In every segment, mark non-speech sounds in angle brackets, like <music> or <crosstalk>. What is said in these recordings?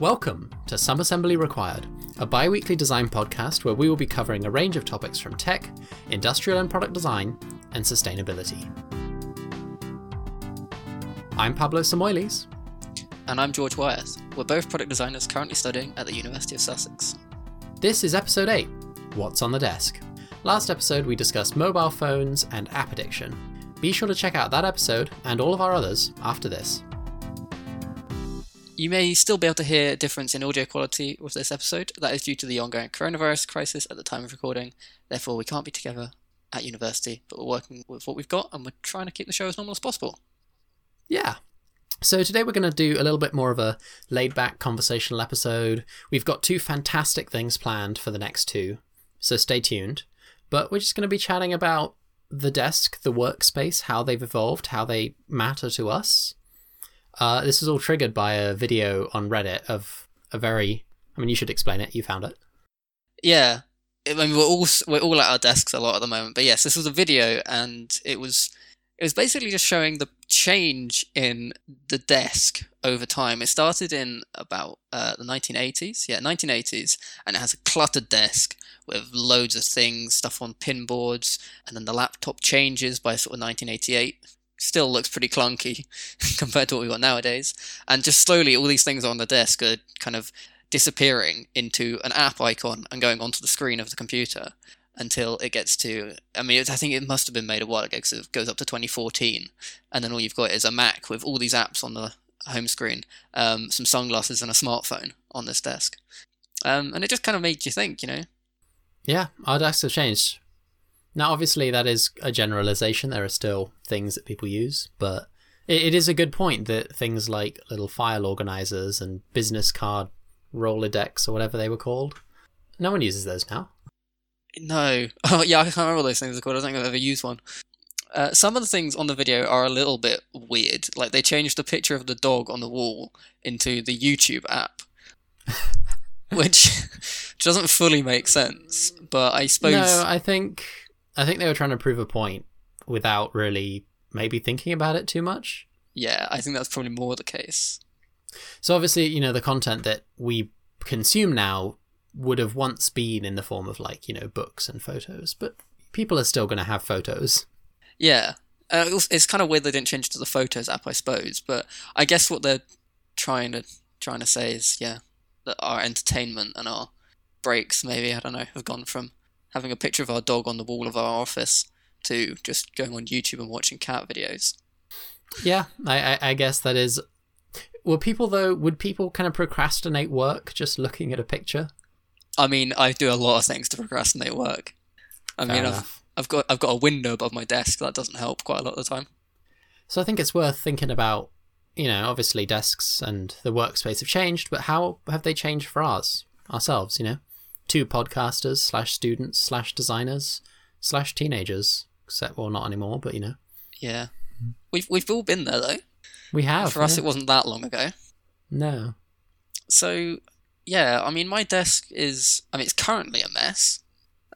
Welcome to Some Assembly Required, a bi weekly design podcast where we will be covering a range of topics from tech, industrial and product design, and sustainability. I'm Pablo Samoilis. And I'm George Wyeth. We're both product designers currently studying at the University of Sussex. This is episode 8 What's on the Desk? Last episode, we discussed mobile phones and app addiction. Be sure to check out that episode and all of our others after this. You may still be able to hear a difference in audio quality with this episode. That is due to the ongoing coronavirus crisis at the time of recording. Therefore, we can't be together at university, but we're working with what we've got and we're trying to keep the show as normal as possible. Yeah. So today we're going to do a little bit more of a laid back conversational episode. We've got two fantastic things planned for the next two, so stay tuned. But we're just going to be chatting about the desk, the workspace, how they've evolved, how they matter to us, uh, this was all triggered by a video on Reddit of a very. I mean, you should explain it. You found it. Yeah, I mean, we're all we're all at our desks a lot at the moment. But yes, this was a video, and it was it was basically just showing the change in the desk over time. It started in about uh, the 1980s, yeah, 1980s, and it has a cluttered desk with loads of things, stuff on pin boards, and then the laptop changes by sort of 1988 still looks pretty clunky <laughs> compared to what we've got nowadays. And just slowly, all these things on the desk are kind of disappearing into an app icon and going onto the screen of the computer until it gets to. I mean, I think it must have been made a while ago because it goes up to 2014, and then all you've got is a Mac with all these apps on the home screen, um, some sunglasses, and a smartphone on this desk. Um, and it just kind of made you think, you know. Yeah, our desks have changed now, obviously, that is a generalization. There are still things that people use, but it, it is a good point that things like little file organizers and business card Rolodex or whatever they were called, no one uses those now. No. <laughs> Oh, yeah, I can't remember what those things are called. I don't think I've ever used one. Uh, some of the things on the video are a little bit weird. Like they changed the picture of the dog on the wall into the YouTube app, <laughs> which <laughs> doesn't fully make sense. But I suppose no. I think I think they were trying to prove a point without really maybe thinking about it too much. Yeah, I think that's probably more the case. So obviously, you know, the content that we consume now would have once been in the form of like, you know, books and photos, but people are still going to have photos. Yeah. Uh, it's kind of weird they didn't change to the photos app, I suppose, but I guess what they're trying to trying to say is, yeah, that our entertainment and our breaks maybe I don't know have gone from having a picture of our dog on the wall of our office to just going on YouTube and watching cat videos. Yeah, I, I, I guess that is. Were people though? Would people kind of procrastinate work just looking at a picture? I mean, I do a lot of things to procrastinate work. I Fair mean, I've, I've got I've got a window above my desk that doesn't help quite a lot of the time. So I think it's worth thinking about. You know, obviously desks and the workspace have changed, but how have they changed for us ourselves? You know two podcasters slash students slash designers slash teenagers. Except, well, not anymore, but you know. Yeah, we've we've all been there though. We have. For us, it wasn't that long ago. No. So, yeah, I mean, my desk is. I mean, it's currently a mess.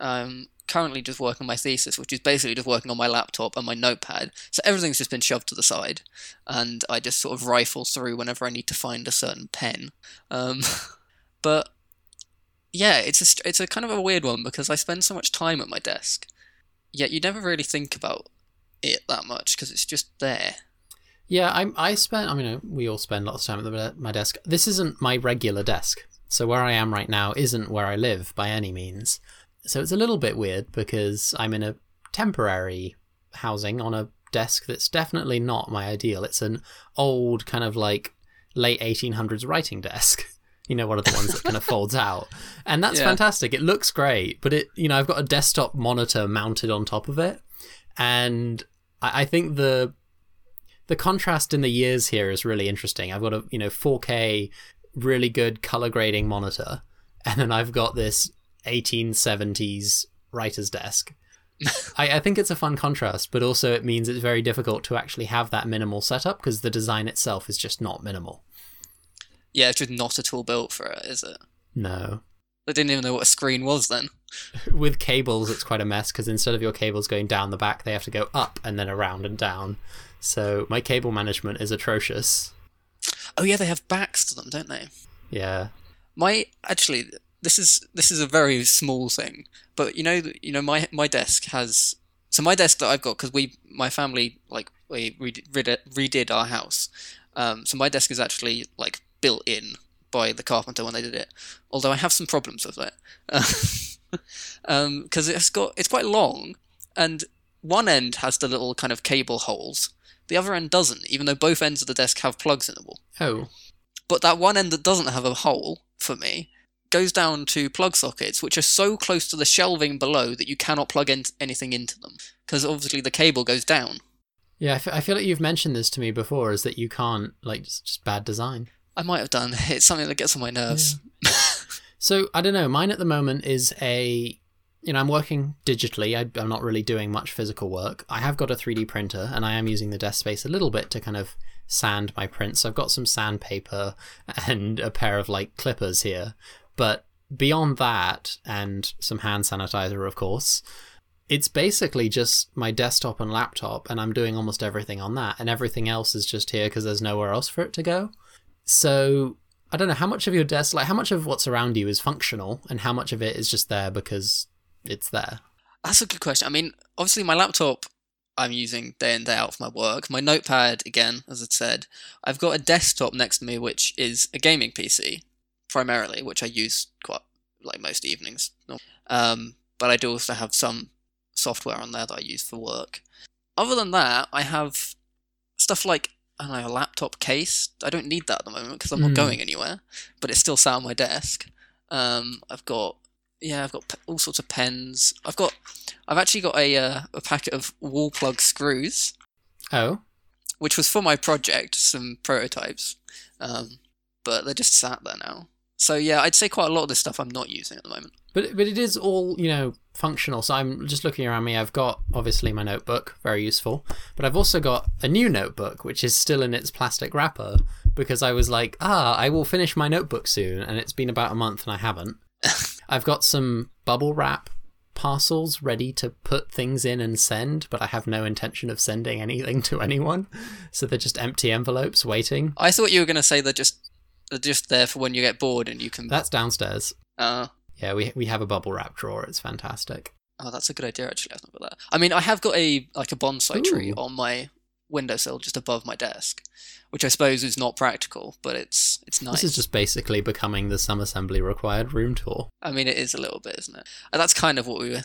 Um, currently just working on my thesis, which is basically just working on my laptop and my notepad. So everything's just been shoved to the side, and I just sort of rifle through whenever I need to find a certain pen. Um, <laughs> but yeah, it's a it's a kind of a weird one because I spend so much time at my desk, yet you never really think about it that much because it's just there. Yeah, I I spent. I mean, uh, we all spend lots of time at my desk. This isn't my regular desk, so where I am right now isn't where I live by any means. So it's a little bit weird because I'm in a temporary housing on a desk that's definitely not my ideal. It's an old kind of like late 1800s writing desk. <laughs> you know, one of the ones that kind of <laughs> folds out. And that's yeah. fantastic. It looks great, but it, you know, I've got a desktop monitor mounted on top of it. And I, I think the, the contrast in the years here is really interesting. I've got a, you know, 4K, really good color grading monitor. <laughs> And then I've got this 1870s writer's desk. <laughs> I, I, think it's a fun contrast, but also it means it's very difficult to actually have that minimal setup because the design itself is just not minimal. Yeah, it's just not at all built for it, is it? No. I didn't even know what a screen was then. <laughs> With cables, it's quite a mess because instead of your cables going down the back, they have to go up and then around and down. So my cable management is atrocious. Oh yeah, they have backs to them, don't they? Yeah. My actually, this is this is a very small thing, but you know, you know, my my desk has so my desk that I've got because we my family like we redid, redid our house. Um, so my desk is actually like built in by the carpenter when they did it. Although I have some problems with it because <laughs> um, it's got it's quite long and one end has the little kind of cable holes. The other end doesn't, even though both ends of the desk have plugs in the wall. Oh. But that one end that doesn't have a hole for me goes down to plug sockets, which are so close to the shelving below that you cannot plug in anything into them because obviously the cable goes down. Yeah, I, f- I feel like you've mentioned this to me before. Is that you can't like just, just bad design? I might have done. <laughs> It's something that gets on my nerves. Yeah. so I don't know. Mine at the moment is a you know, I'm working digitally. I, am not really doing much physical work. I have got a 3D printer, and I am using the desk space a little bit to kind of sand my prints. So I've got some sandpaper <laughs> and a pair of like clippers here. But beyond that, and some hand sanitizer, of course, it's basically just my desktop and laptop, and I'm doing almost everything on that, and everything else is just here because there's nowhere else for it to go. So I don't know how much of your desk, like how much of what's around you is functional, and how much of it is just there because it's there. That's a good question. I mean, obviously, my laptop I'm using day in day out for my work. My notepad, again, as I said, I've got a desktop next to me, which is a gaming PC primarily, which I use quite like most evenings. Um, but I do also have some software on there that I use for work. Other than that, I have stuff like I don't know a laptop case. I don't need that at the moment because I'm not mm. going anywhere, but it's still sat on my desk. Um, I've got yeah, I've got p- all sorts of pens. I've got I've actually got a uh, a packet of wall plug screws. Oh, which was for my project, some prototypes, um, but they're just sat there now. So yeah, I'd say quite a lot of this stuff I'm not using at the moment. But but it is all you know functional. So I'm just looking around me. I've got obviously my notebook, very useful, but I've also got a new notebook which is still in its plastic wrapper because I was like, ah, I will finish my notebook soon, and it's been about a month and I haven't. <laughs> I've got some bubble wrap parcels ready to put things in and send, but I have no intention of sending anything to anyone. So they're just empty envelopes waiting. I thought you were going to say they're just they're just there for when you get bored and you can. That's downstairs. Uh, yeah, we we have a bubble wrap drawer. It's fantastic. Oh, that's a good idea. Actually, I've not got that. I mean, I have got a like a bonsai Ooh. tree on my windowsill just above my desk, which I suppose is not practical, but it's it's nice. This is just basically becoming the some assembly required room tour. I mean, it is a little bit, isn't it? And that's kind of what we were.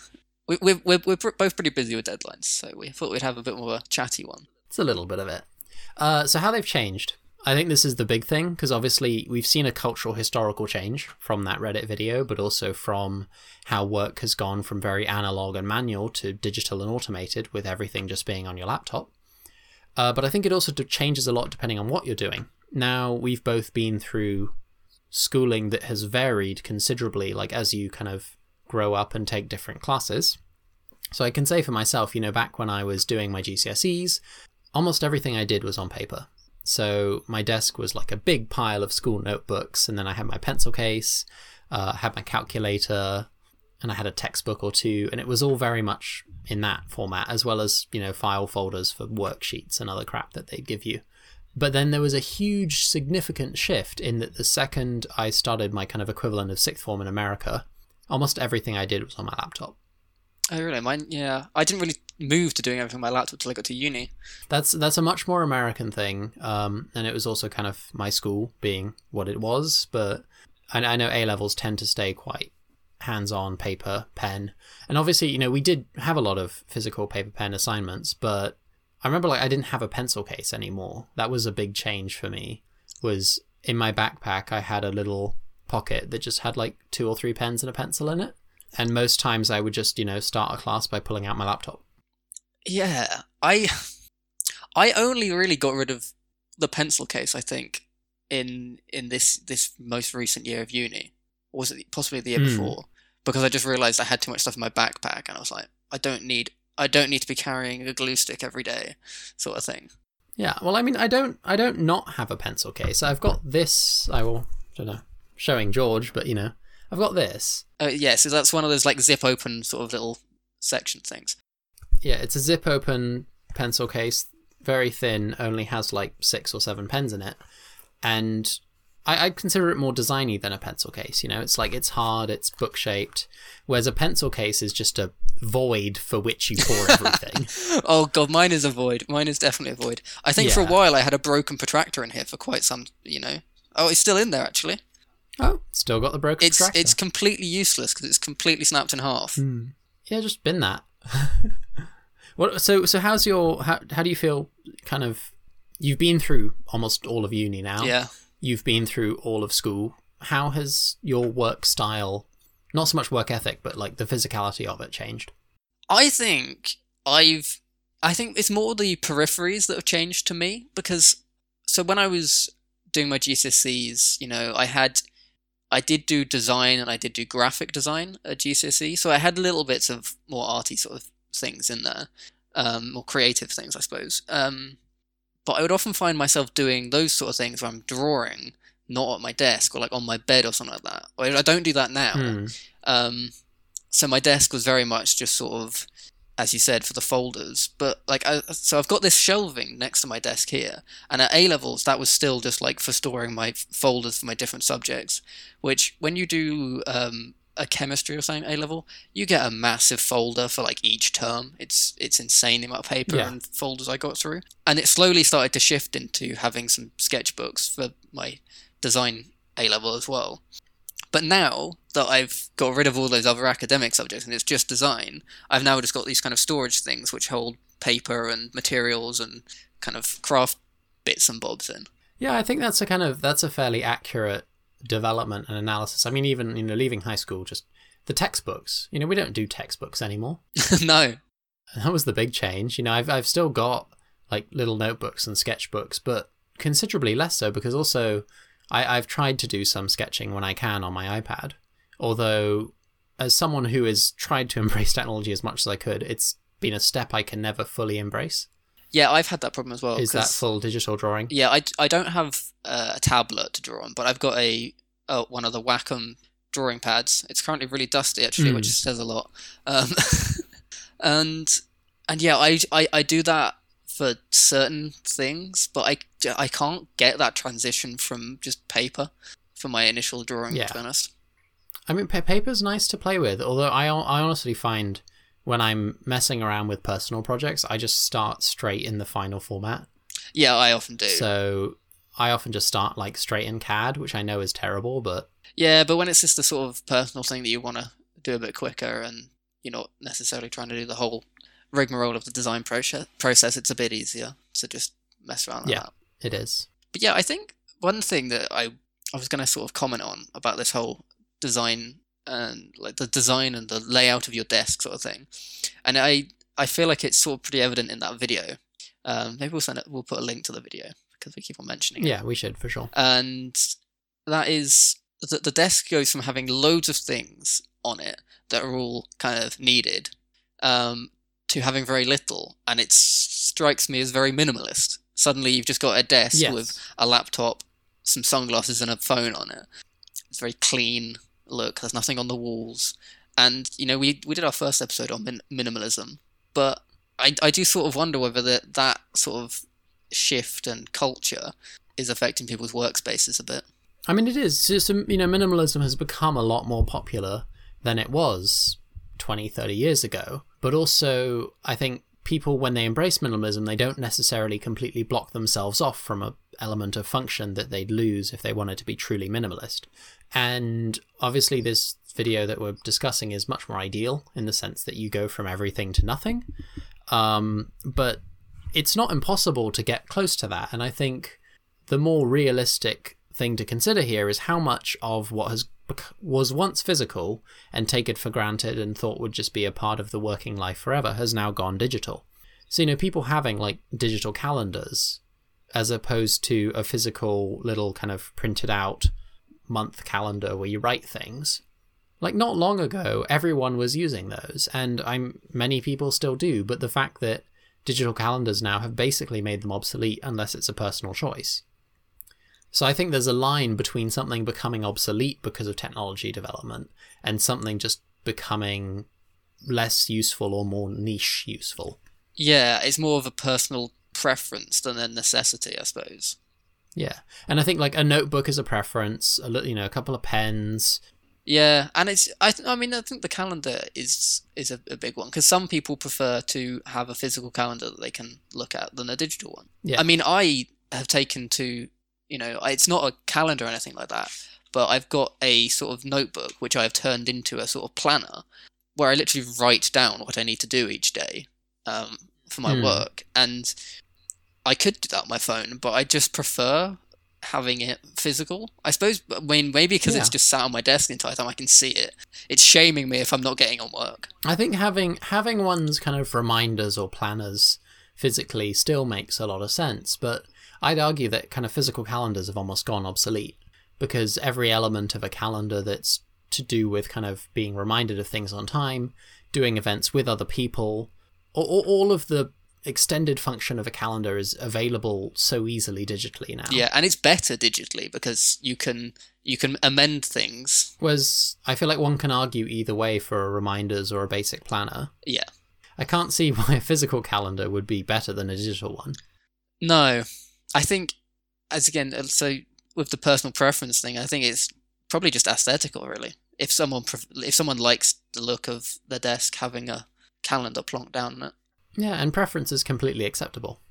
We, we're, we're, we're both pretty busy with deadlines, so we thought we'd have a bit more of a chatty one. It's a little bit of it. Uh, so, how they've changed. I think this is the big thing because obviously we've seen a cultural historical change from that Reddit video, but also from how work has gone from very analog and manual to digital and automated with everything just being on your laptop. Uh, but I think it also changes a lot depending on what you're doing. Now, we've both been through schooling that has varied considerably, like as you kind of grow up and take different classes. So I can say for myself, you know, back when I was doing my GCSEs, almost everything I did was on paper. So my desk was like a big pile of school notebooks, and then I had my pencil case, uh, had my calculator, and I had a textbook or two, and it was all very much in that format, as well as you know file folders for worksheets and other crap that they'd give you. But then there was a huge, significant shift in that the second I started my kind of equivalent of sixth form in America, almost everything I did was on my laptop. Oh, really? Mine, yeah. I didn't really move to doing everything on my laptop until I got to uni. That's that's a much more American thing, um, and it was also kind of my school being what it was. But I, I know A levels tend to stay quite hands-on paper pen, and obviously, you know, we did have a lot of physical paper pen assignments, but I remember like I didn't have a pencil case anymore. That was a big change for me. Was in my backpack I had a little pocket that just had like two or three pens and a pencil in it. And most times I would just, you know, start a class by pulling out my laptop. Yeah. I I only really got rid of the pencil case, I think, in in this this most recent year of uni. Or was it possibly the year mm. before? Because I just realized I had too much stuff in my backpack and I was like, I don't need I don't need to be carrying a glue stick every day, sort of thing. Yeah, well, I mean, I don't, I don't not have a pencil case. I've got this. I will, I don't know, showing George, but you know, I've got this. Uh, yeah, so that's one of those like zip open sort of little section things. Yeah, it's a zip open pencil case, very thin, only has like six or seven pens in it, and I, I consider it more designy than a pencil case. You know, it's like it's hard, it's book shaped, whereas a pencil case is just a void for which you pour <laughs> everything. oh god, mine is a void. Mine is definitely a void. I think for a while I had a broken protractor in here for quite some. You know. Oh, it's still in there actually. oh, still got the broken It's protractor. it's completely useless because it's completely snapped in half. Hmm. Yeah, just bin that. <laughs> what? So, so how's your? How, how do you feel? Kind of, you've been through almost all of uni now. Yeah. You've been through all of school. How has your work style, not so much work ethic, but like the physicality of it, changed? I think I've I think it's more the peripheries that have changed to me because so when I was doing my GCSEs, you know, I had I did do design and I did do graphic design at GCSE, so I had little bits of more arty sort of things in there, um, more creative things, I suppose. Um, but I would often find myself doing those sort of things where I'm drawing, not at my desk or like on my bed or something like that. I don't do that now. Hmm. Um, so my desk was very much just sort of, as you said, for the folders. But like, I, so I've got this shelving next to my desk here, and at A levels that was still just like for storing my folders for my different subjects. Which when you do um, a chemistry or something A level, you get a massive folder for like each term. It's it's insane the amount of paper Yeah. and folders I got through, and it slowly started to shift into having some sketchbooks for my design A level as well. But now that I've got rid of all those other academic subjects and it's just design, I've now just got these kind of storage things which hold paper and materials and kind of craft bits and bobs in. Yeah, I think that's a kind of that's a fairly accurate development and analysis. I mean, even you know, leaving high school, just the textbooks. You know, we don't do textbooks anymore. <laughs> no. That was the big change. You know, I've I've still got like little notebooks and sketchbooks, but considerably less so because also I, I've tried to do some sketching when I can on my iPad. Although, as someone who has tried to <laughs> embrace technology as much as I could, it's been a step I can never fully embrace. Yeah, I've had that problem as well. Is that full digital drawing? Yeah, I, I don't have uh, a tablet to draw on, but I've got a uh, one of the Wacom drawing pads. It's currently really dusty, actually, Mm. which says a lot. Um, <laughs> and and yeah, I, I I do that for certain things, but I I can't get that transition from just paper for my initial drawing. Yeah. To be honest, I mean, pa- paper's nice to play with, although I, I honestly find when I'm messing around with personal projects, I just start straight in the final format. yeah, I often do. So I often just start like straight in CAD, which I know is terrible, but Yeah, but when it's just a sort of personal thing that you want to do a bit quicker and you're not necessarily trying to do the whole rigmarole of the design process, process it's a bit easier to just mess around like Yeah. that. it is. But yeah, I think one thing that I I was going to sort of comment on about this whole design and like the design and the layout of your desk sort of thing, and I I feel like it's sort of pretty evident in that video. Um, maybe we'll send it, we'll put a link to the video because we keep on mentioning it Yeah, we should for sure. and that is that the desk goes from having loads of things on it that are all kind of needed um, to having very little, and it strikes me as very minimalist. Suddenly, you've just got a desk Yes. with a laptop, some sunglasses, and a phone on it. It's very clean look. There's nothing on the walls, and you know we we did our first episode on min- minimalism, but I I do sort of wonder whether that that sort of shift and culture is affecting people's workspaces a bit. I mean, it is. Just, you know, minimalism has become a lot more popular than it was 20, 30 years ago. But also, I think people, when they embrace minimalism, they don't necessarily completely block themselves off from a element of function that they'd lose if they wanted to be truly minimalist. And obviously, this video that we're discussing is much more ideal in the sense that you go from everything to nothing. Um, but it's not impossible to get close to that. And I think the more realistic thing to consider here is how much of what has was once physical and taken for granted and thought would just be a part of the working life forever has now gone digital. So you know, people having like digital calendars as opposed to a physical little kind of printed out month calendar where you write things. Like not long ago, everyone was using those, and I'm many people still do. But the fact that digital calendars now have basically made them obsolete unless it's a personal choice. So I think there's a line between something becoming obsolete because of technology development and something just becoming less useful or more niche useful. Yeah, it's more of a personal preference than a necessity, I suppose. Yeah, and I think like a notebook is a preference. A you know, a couple of pens. Yeah, and it's I th- I mean I think the calendar is is a, a big one because some people prefer to have a physical calendar that they can look at than a digital one. Yeah. I mean I have taken to you know it's not a calendar or anything like that, but I've got a sort of notebook which I have turned into a sort of planner where I literally write down what I need to do each day um, for my Hmm. work, and I could do that on my phone, but I just prefer having it physical. I suppose, I mean, maybe because it's just sat on my desk the entire time, I can see it. It's shaming me if I'm not getting on work. I think having having one's kind of reminders or planners physically still makes a lot of sense, but I'd argue that kind of physical calendars have almost gone obsolete because every element of a calendar that's to do with kind of being reminded of things on time, doing events with other people, or, or all of the extended function of a calendar is available so easily digitally now. Yeah, and it's better digitally because you can you can amend things. Whereas I feel like one can argue either way for a reminders or a basic planner. Yeah. I can't see <laughs> why a physical calendar would be better than a digital one. No, I think as again, uh, so with the personal preference thing, I think it's probably just aesthetical, really. If someone if someone likes the look of the desk having a calendar plonked down on it, Yeah, and preference is completely acceptable.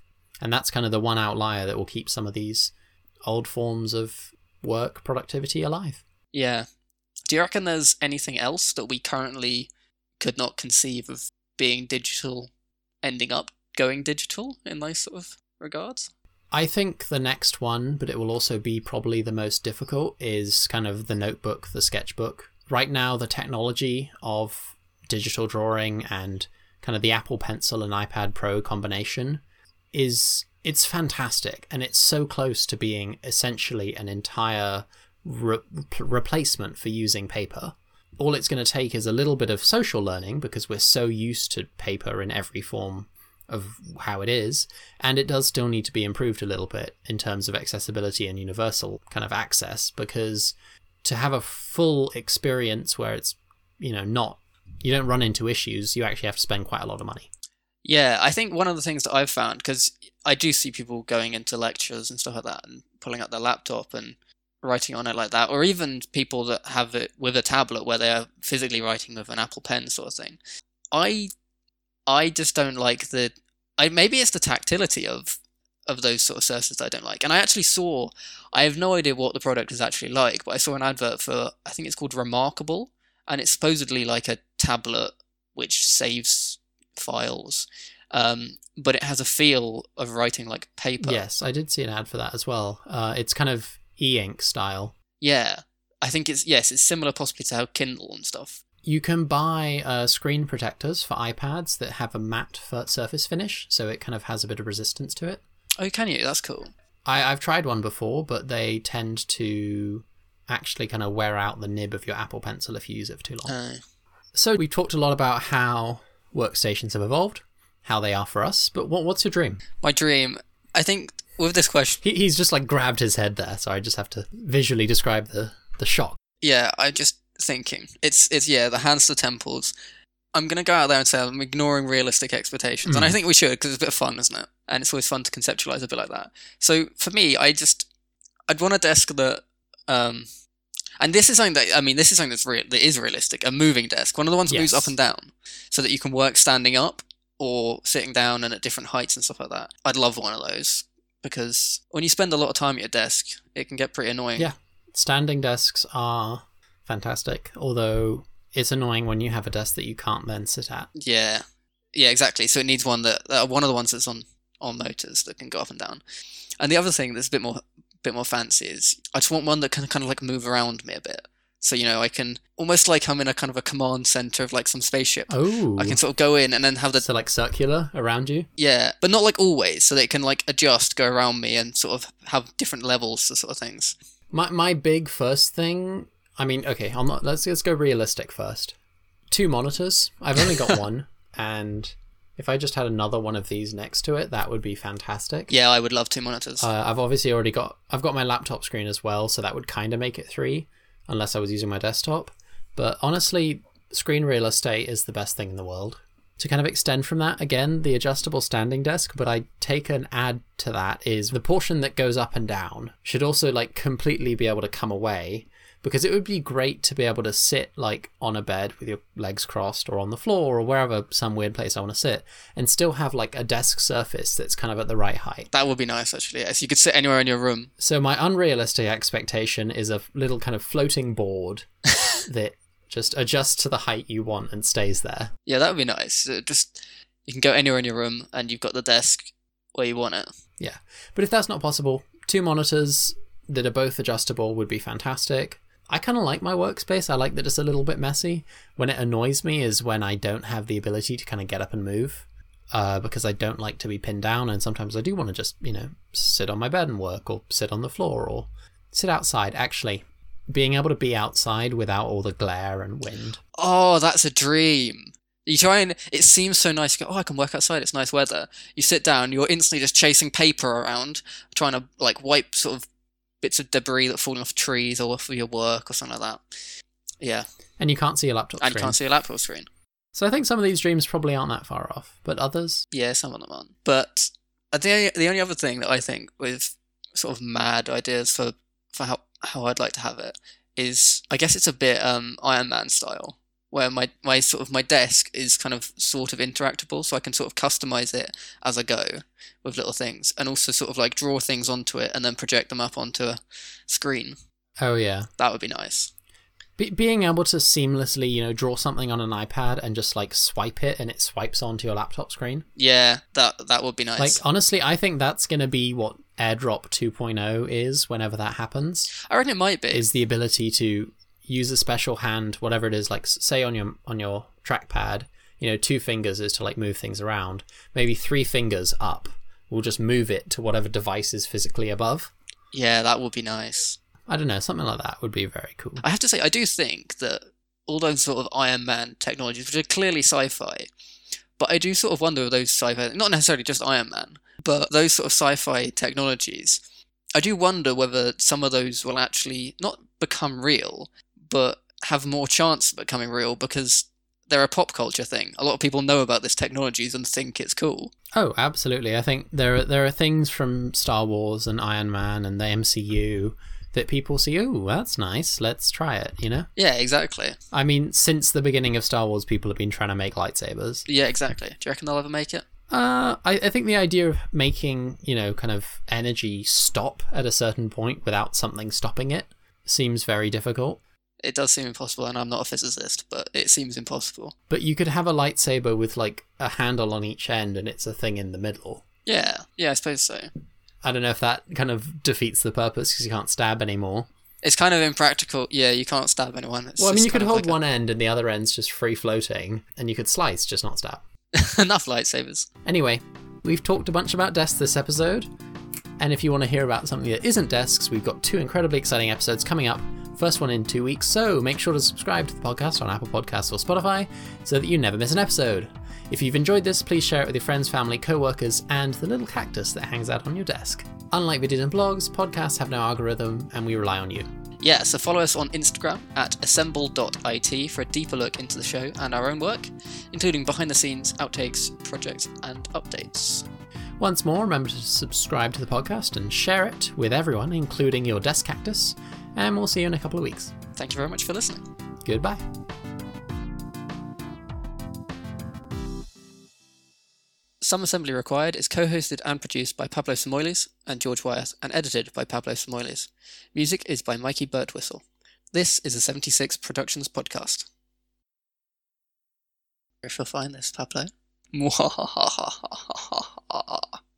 And that's kind of the one outlier that will keep some of these old forms of work productivity alive. yeah. Do you reckon there's anything else that we currently could not conceive of being digital, ending up going digital in those sort of regards? I think the next one, but it will also be probably the most difficult, is kind of the notebook, the sketchbook. Right now, the technology of digital drawing and kind of the Apple Pencil and iPad Pro combination is it's fantastic and it's so close to being essentially an entire re- replacement for using paper. All it's going to take is a little bit of social learning because we're so used to paper in every form of how it is, and it does still need to be improved a little bit in terms of accessibility and universal kind of access because to have a full experience where it's you know not you don't run into issues you actually have to spend quite a lot of money Yeah, I think one of the things that I've found because I do see people going into lectures and stuff like that and pulling out their laptop and writing on it like that, or even people that have it with a tablet where they are physically writing with an Apple Pen sort of thing. I I just don't like the. I maybe it's the tactility of of those sort of surfaces that I don't like. And I actually saw. I have no idea what the product is actually like, but I saw an advert for. I think it's called Remarkable, and it's supposedly like a tablet which saves files. Um, but it has a feel of writing like paper. yes i did see an ad for that as well uh, it's kind of e-ink style Yeah. I think it's yes, it's similar possibly to how Kindle and stuff. You can buy uh, screen protectors for ipads that have a matte surface finish so it kind of has a bit of resistance to it Oh, can you? That's cool. I, I've tried one before, but they tend to actually kind of wear out the nib of your Apple Pencil if you use it for too long. Uh, So we talked a lot about how workstations have evolved, how they are for us. But what, what's your dream? my dream. I think with this question, He, he's just like grabbed his head there, so I just have to visually describe the the shock. yeah, I'm just thinking. It's it's yeah, the hands to temples. I'm gonna go out there and say I'm ignoring realistic expectations, and I Mhm. think we should because it's a bit of fun, isn't it? And it's always fun to conceptualize a bit like that. So for me, I just I'd want a desk that, um, and this is something that I mean, this is something that's real, that is realistic. A moving desk, one of the ones that moves up and down, so that you can work standing up or sitting down and at different heights and stuff like that. I'd love one of those because when you spend a lot of time at your desk, it can get pretty annoying. Yeah. Standing desks are fantastic, although it's annoying when you have a desk that you can't then sit at. Yeah, yeah, exactly. So it needs one that uh, one of the ones that's on on motors that can go up and down. And the other thing that's a bit more bit more fancy is I just want one that can kind of like move around me a bit. So you know I can almost like I'm in a kind of a command center of like some spaceship. Oh, I can sort of go in and then have the so like circular around you. yeah, but not like always. So that it can like adjust, go around me, and sort of have different levels to sort of things. My my big first thing. I mean, okay, I'm not. Let's let's go realistic first. Two monitors. I've only got <laughs> one, and if I just had another one of these next to it, that would be fantastic. Yeah, I would love two monitors. Uh, I've obviously already got. I've got my laptop screen as well, so that would kind of make it three, unless I was using my desktop. But honestly, screen real estate is the best thing in the world. To kind of extend from that, again, the adjustable standing desk, but I take an add to that is the portion that goes up and down should also like completely be able to come away because it would be great to be able to sit like on a bed with your legs crossed or on the floor or wherever some weird place I want to sit and still have like a desk surface that's kind of at the right height. That would be nice, actually. Yes, you could sit anywhere in your room. So my unrealistic expectation is a little kind of floating board <laughs> that just adjusts to the height you want and stays there. Yeah, that would be nice. Uh, Just you can go anywhere in your room, and you've got the desk where you want it. Yeah. But if that's not possible, two monitors that are both adjustable would be fantastic. I kind of like my workspace. I like that it's a little bit messy. When it annoys me is when I don't have the ability to kind of get up and move. Uh, because I don't like to be pinned down, and sometimes I do want to just, you know, sit on my bed and work, or sit on the floor, or sit outside. Actually, being able to be outside without all the glare and wind. Oh, that's a dream. You try and it seems so nice. You go, oh, I can work outside. It's nice weather. You sit down. You're instantly just chasing paper around, trying to like wipe sort of bits of debris that are falling off trees or off of your work or something like that. Yeah, And you can't see your laptop and you can't see a laptop screen. So I think some of these dreams probably aren't that far off, but others, Yeah, some of them aren't. But the the only other thing that I think with sort of mad ideas for for how how I'd like to have it is I guess it's a bit um Iron Man style where my my sort of my desk is kind of sort of interactable so I can sort of customize it as I go with little things and also sort of like draw things onto it and then project them up onto a screen. oh yeah, That would be nice. Be- being able to seamlessly, you know, draw something on an iPad and just like swipe it and it swipes onto your laptop screen. Yeah, that that would be nice. Like honestly, I think that's going to be what AirDrop 2.0 is whenever that happens. I reckon it might be. Is the ability to use a special hand, whatever it is, like say on your on your trackpad, you know, two fingers is to like move things around. Maybe three fingers up will just move it to whatever device is physically above. yeah, that would be nice. I don't know, something like that would be very cool. I have to say, I do think that all those sort of Iron Man technologies, which are clearly sci-fi, but I do sort of wonder if those sci-fi, not necessarily just Iron Man, but those sort of sci-fi technologies, I do wonder whether some of those will actually not become real, but have more chance of becoming real because they're a pop culture thing. A lot of people know about this technology and think it's cool. Oh, absolutely. I think there are, there are things from Star Wars and Iron Man and the MCU that people see, oh, that's nice. Let's try it, you know? Yeah, exactly. I mean, since the beginning of Star Wars, people have been trying to make lightsabers. Yeah, exactly. Do you reckon they'll ever make it? Uh, I, I think the idea of making, you know, kind of energy stop at a certain point without something stopping it seems very difficult. It does seem impossible, and I'm not a physicist, but it seems impossible. But you could have a lightsaber with, like, a handle on each end and it's a thing in the middle. Yeah, yeah, I suppose so. I don't know if that kind of defeats the purpose because you can't stab anymore. It's kind of impractical. Yeah, you can't stab anyone. It's Well, I mean, you could hold like one end and the other end's just free floating, and you could slice, just not stab. <laughs> enough lightsabers. Anyway, we've talked a bunch about desks this episode, and if you want to hear about something that isn't desks, we've got two incredibly exciting episodes coming up. First one in two weeks, so make sure to subscribe to the podcast on Apple Podcasts or Spotify so that you never miss an episode. If you've enjoyed this, please share it with your friends, family, co workers, and the little cactus that hangs out on your desk. Unlike videos and blogs, podcasts have no algorithm, and we rely on you. Yeah, so follow us on Instagram at assemble.it for a deeper look into the show and our own work, including behind the scenes, outtakes, projects, and updates. Once more, remember to subscribe to the podcast and share it with everyone, including your desk cactus, and we'll see you in a couple of weeks. Thank you very much for listening. Goodbye. Some Assembly Required is co hosted and produced by Pablo Samoilis and George Wyeth and edited by Pablo Samoilis. Music is by Mikey Birtwhistle. This is a 76 Productions podcast. If you'll find this, Pablo. <laughs>